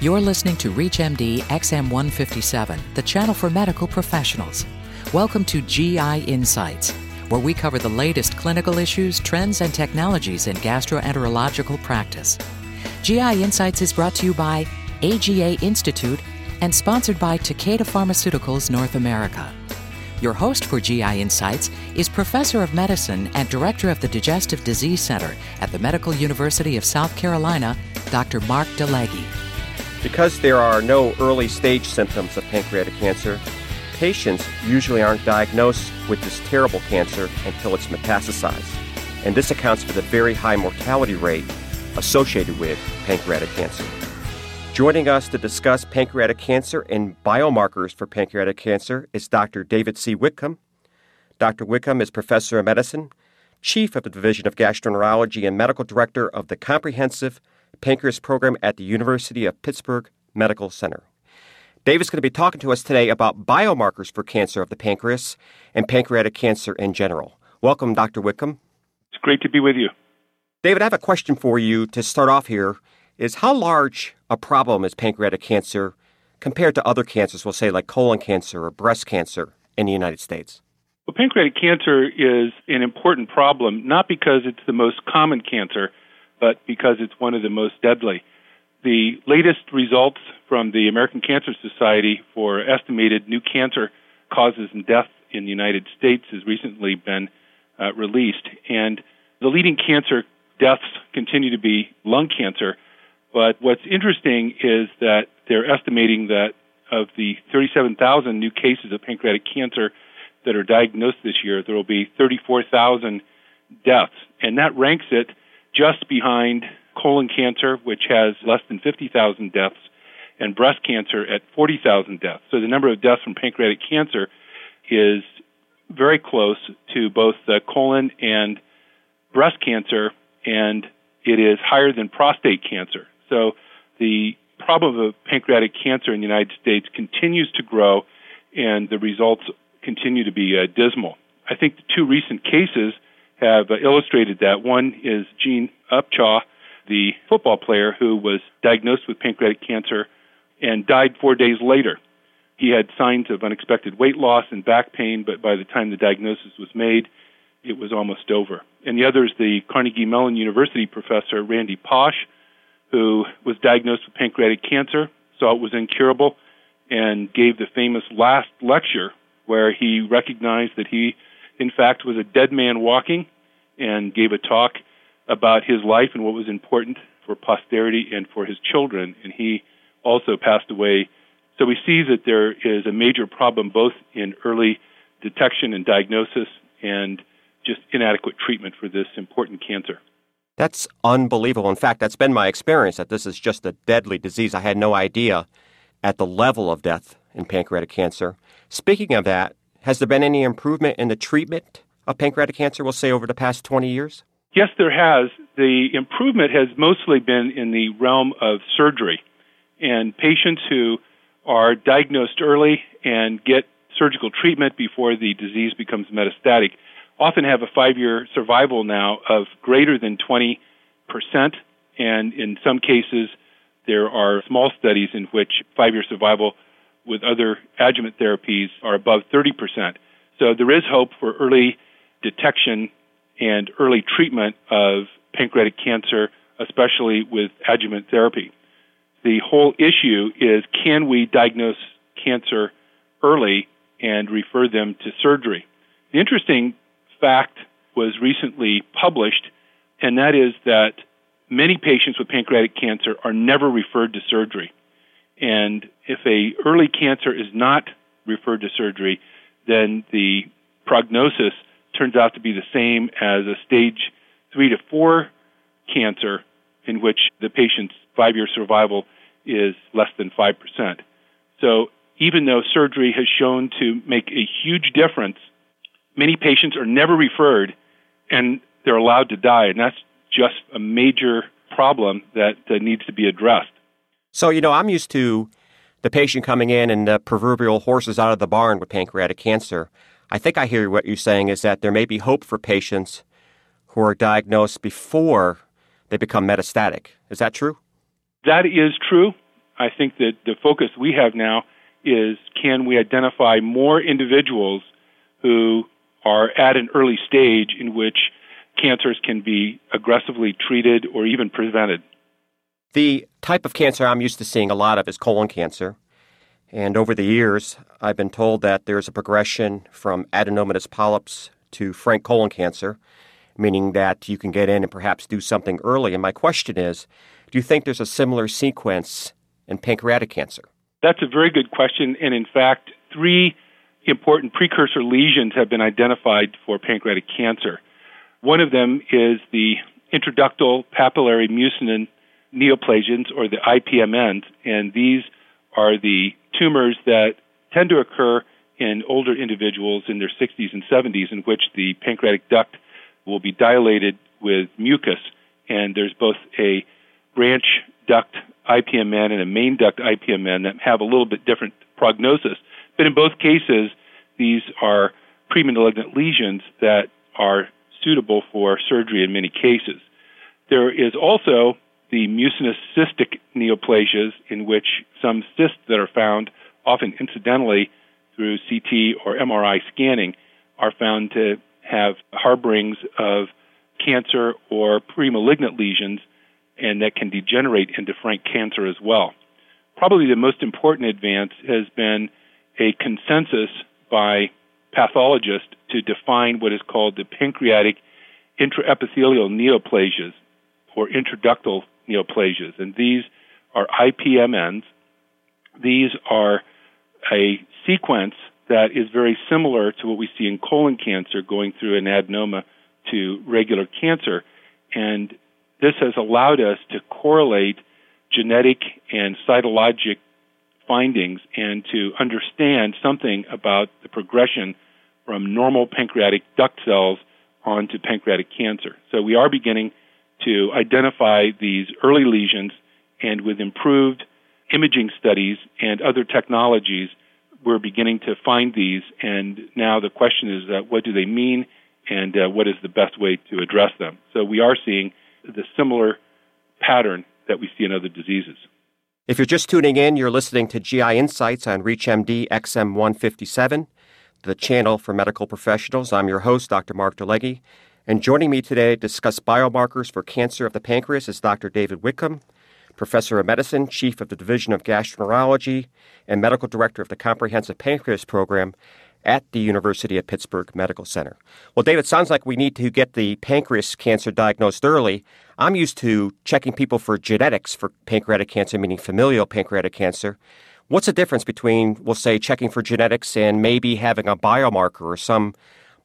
You're listening to ReachMD XM157, the channel for medical professionals. Welcome to GI Insights, where we cover the latest clinical issues, trends, and technologies in gastroenterological practice. GI Insights is brought to you by AGA Institute and sponsored by Takeda Pharmaceuticals North America. Your host for GI Insights is Professor of Medicine and Director of the Digestive Disease Center at the Medical University of South Carolina, Dr. Mark DeLegge. Because there are no early stage symptoms of pancreatic cancer, patients usually aren't diagnosed with this terrible cancer until it's metastasized. And this accounts for the very high mortality rate associated with pancreatic cancer. Joining us to discuss pancreatic cancer and biomarkers for pancreatic cancer is Dr. David C. Whitcomb. Dr. Whitcomb is professor of medicine, chief of the Division of Gastroenterology, and medical director of the Comprehensive Pancreas Program at the University of Pittsburgh Medical Center. David's going to be talking to us today about biomarkers for cancer of the pancreas and pancreatic cancer in general. Welcome, Dr. Whitcomb. It's great to be with you. David, I have a question for you to start off here. Is how large a problem is pancreatic cancer compared to other cancers, we'll say like colon cancer or breast cancer in the United States? Well, pancreatic cancer is an important problem, not because it's the most common cancer, but because it's one of the most deadly. The latest results from the American Cancer Society for estimated new cancer causes and deaths in the United States has recently been uh, released. And the leading cancer deaths continue to be lung cancer. But what's interesting is that they're estimating that of the 37,000 new cases of pancreatic cancer that are diagnosed this year, there will be 34,000 deaths. And that ranks it just behind colon cancer, which has less than 50,000 deaths, and breast cancer at 40,000 deaths. So the number of deaths from pancreatic cancer is very close to both the colon and breast cancer, and it is higher than prostate cancer. So the problem of pancreatic cancer in the United States continues to grow, and the results continue to be uh, dismal. I think the two recent cases have uh, illustrated that. One is Gene Upshaw, the football player who was diagnosed with pancreatic cancer and died four days later. He had signs of unexpected weight loss and back pain, but by the time the diagnosis was made, it was almost over. And the other is the Carnegie Mellon University professor, Randy Pausch, who was diagnosed with pancreatic cancer, saw it was incurable, and gave the famous last lecture where he recognized that he in fact, was a dead man walking and gave a talk about his life and what was important for posterity and for his children. And he also passed away. So we see that there is a major problem both in early detection and diagnosis and just inadequate treatment for this important cancer. That's unbelievable. In fact, that's been my experience that this is just a deadly disease. I had no idea at the level of death in pancreatic cancer. Speaking of that, has there been any improvement in the treatment of pancreatic cancer, we'll say, over the past 20 years? Yes, there has. The improvement has mostly been in the realm of surgery. And patients who are diagnosed early and get surgical treatment before the disease becomes metastatic often have a five year survival now of greater than 20%. And in some cases, there are small studies in which five year survival with other adjuvant therapies are above 30%. So there is hope for early detection and early treatment of pancreatic cancer, especially with adjuvant therapy. The whole issue is can we diagnose cancer early and refer them to surgery? The interesting fact was recently published, and that is that many patients with pancreatic cancer are never referred to surgery. And if a early cancer is not referred to surgery, then the prognosis turns out to be the same as a stage three to four cancer, in which the patient's five year survival is less than 5%. So even though surgery has shown to make a huge difference, many patients are never referred and they're allowed to die. And that's just a major problem that uh, needs to be addressed. So, you know, I'm used to the patient coming in and the proverbial horses out of the barn with pancreatic cancer. I think I hear what you're saying is that there may be hope for patients who are diagnosed before they become metastatic. Is that true? That is true. I think that the focus we have now is can we identify more individuals who are at an early stage in which cancers can be aggressively treated or even prevented. The type of cancer I'm used to seeing a lot of is colon cancer. And over the years, I've been told that there's a progression from adenomatous polyps to frank colon cancer, meaning that you can get in and perhaps do something early. And my question is do you think there's a similar sequence in pancreatic cancer? That's a very good question. And in fact, three important precursor lesions have been identified for pancreatic cancer. One of them is the intraductal papillary mucinous neoplasians, or the IPMNs, and these are the tumors that tend to occur in older individuals in their 60s and 70s, in which the pancreatic duct will be dilated with mucus, and there's both a branch duct IPMN and a main duct IPMN that have a little bit different prognosis. But in both cases, these are premalignant lesions that are suitable for surgery in many cases. There is also the mucinous cystic neoplasias, in which some cysts that are found, often incidentally through CT or MRI scanning, are found to have harborings of cancer or premalignant lesions, and that can degenerate into frank cancer as well. Probably the most important advance has been a consensus by pathologists to define what is called the pancreatic intraepithelial neoplasias or intraductal neoplasias. And these are IPMNs. These are a sequence that is very similar to what we see in colon cancer going through an adenoma to regular cancer. And this has allowed us to correlate genetic and cytologic findings and to understand something about the progression from normal pancreatic duct cells onto pancreatic cancer. So we are beginning to identify these early lesions, and with improved imaging studies and other technologies, we're beginning to find these. And now the question is, what do they mean, and uh, what is the best way to address them? So we are seeing the similar pattern that we see in other diseases. If you're just tuning in, you're listening to GI Insights on ReachMD XM 157, the channel for medical professionals. I'm your host, Dr. Mark DeLegge. And joining me today to discuss biomarkers for cancer of the pancreas is Dr. David Whitcomb, professor of medicine, chief of the Division of Gastroenterology, and medical director of the Comprehensive Pancreas Program at the University of Pittsburgh Medical Center. Well, David, sounds like we need to get the pancreas cancer diagnosed early. I'm used to checking people for genetics for pancreatic cancer, meaning familial pancreatic cancer. What's the difference between, we'll say, checking for genetics and maybe having a biomarker or some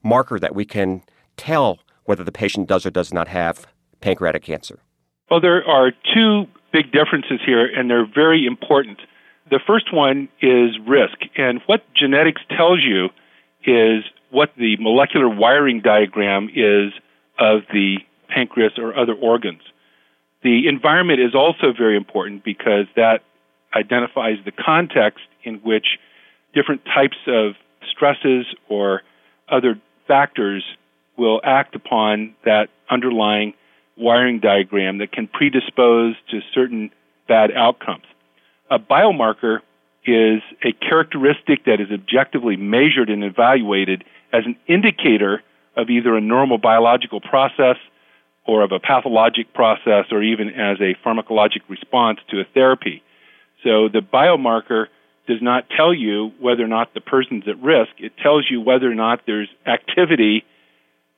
marker that we can tell whether the patient does or does not have pancreatic cancer? Well, there are two big differences here, and they're very important. The first one is risk. And what genetics tells you is what the molecular wiring diagram is of the pancreas or other organs. The environment is also very important because that identifies the context in which different types of stresses or other factors will act upon that underlying wiring diagram that can predispose to certain bad outcomes. A biomarker is a characteristic that is objectively measured and evaluated as an indicator of either a normal biological process or of a pathologic process or even as a pharmacologic response to a therapy. So the biomarker does not tell you whether or not the person's at risk. It tells you whether or not there's activity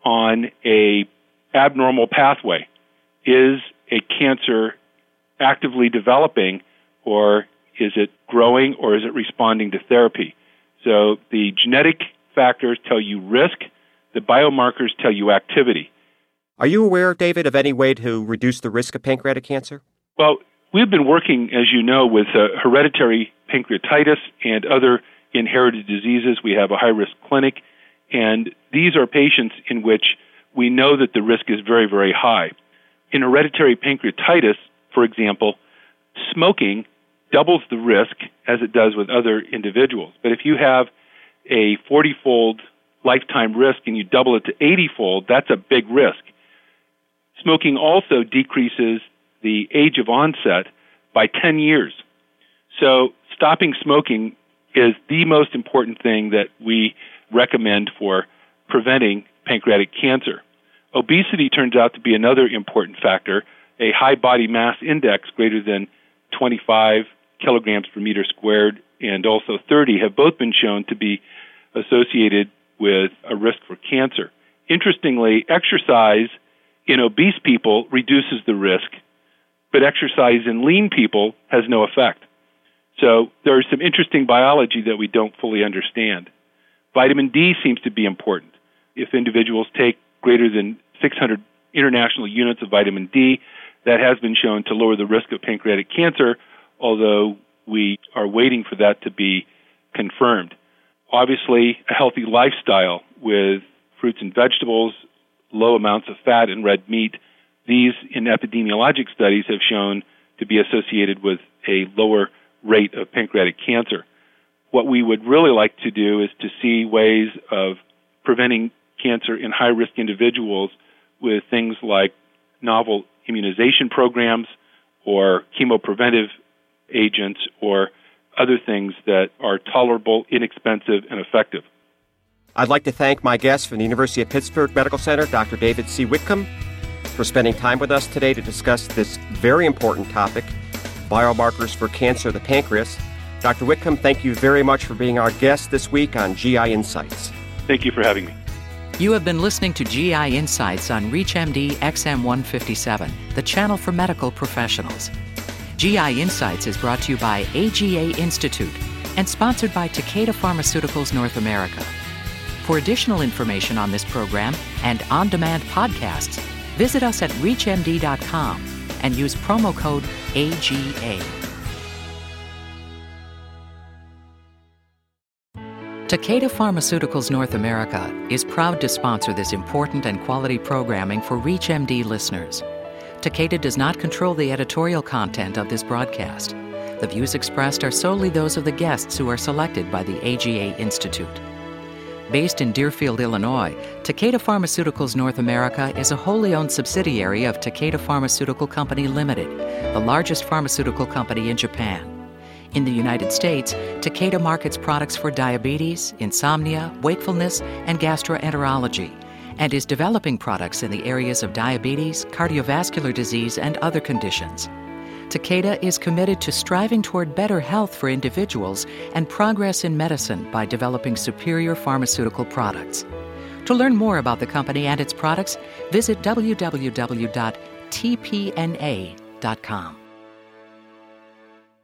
on a abnormal pathway. Is a cancer actively developing or is it growing or is it responding to therapy? So the genetic factors tell you risk, the biomarkers tell you activity. Are you aware, David, of any way to reduce the risk of pancreatic cancer? Well, we've been working, as you know, with uh, hereditary pancreatitis and other inherited diseases. We have a high risk clinic, and these are patients in which we know that the risk is very, very high. In hereditary pancreatitis, for example, smoking doubles the risk as it does with other individuals. But if you have a 40 fold lifetime risk and you double it to 80 fold, that's a big risk. Smoking also decreases the age of onset by 10 years. So, stopping smoking is the most important thing that we recommend for preventing pancreatic cancer. Obesity turns out to be another important factor. A high body mass index greater than 25 kilograms per meter squared and also 30 have both been shown to be associated with a risk for cancer. Interestingly, exercise in obese people reduces the risk, but exercise in lean people has no effect. So there's some interesting biology that we don't fully understand. Vitamin D seems to be important. If individuals take greater than 600 international units of vitamin D, that has been shown to lower the risk of pancreatic cancer, although we are waiting for that to be confirmed. Obviously, a healthy lifestyle with fruits and vegetables, low amounts of fat and red meat, these in epidemiologic studies have shown to be associated with a lower rate of pancreatic cancer. What we would really like to do is to see ways of preventing cancer in high risk individuals with things like novel immunization programs or chemopreventive agents or other things that are tolerable, inexpensive, and effective. I'd like to thank my guest from the University of Pittsburgh Medical Center, Dr. David C. Whitcomb, for spending time with us today to discuss this very important topic biomarkers for cancer of the pancreas. Dr. Whitcomb, thank you very much for being our guest this week on GI Insights. Thank you for having me. You have been listening to GI Insights on ReachMD XM157, the channel for medical professionals. GI Insights is brought to you by AGA Institute and sponsored by Takeda Pharmaceuticals North America. For additional information on this program and on demand podcasts, visit us at ReachMD.com and use promo code AGA. Takeda Pharmaceuticals North America is proud to sponsor this important and quality programming for ReachMD listeners. Takeda does not control the editorial content of this broadcast. The views expressed are solely those of the guests who are selected by the AGA Institute. Based in Deerfield, Illinois, Takeda Pharmaceuticals North America is a wholly owned subsidiary of Takeda Pharmaceutical Company Limited, the largest pharmaceutical company in Japan. In the United States, Takeda markets products for diabetes, insomnia, wakefulness, and gastroenterology, and is developing products in the areas of diabetes, cardiovascular disease, and other conditions. Takeda is committed to striving toward better health for individuals and progress in medicine by developing superior pharmaceutical products. To learn more about the company and its products, visit www.tpna.com.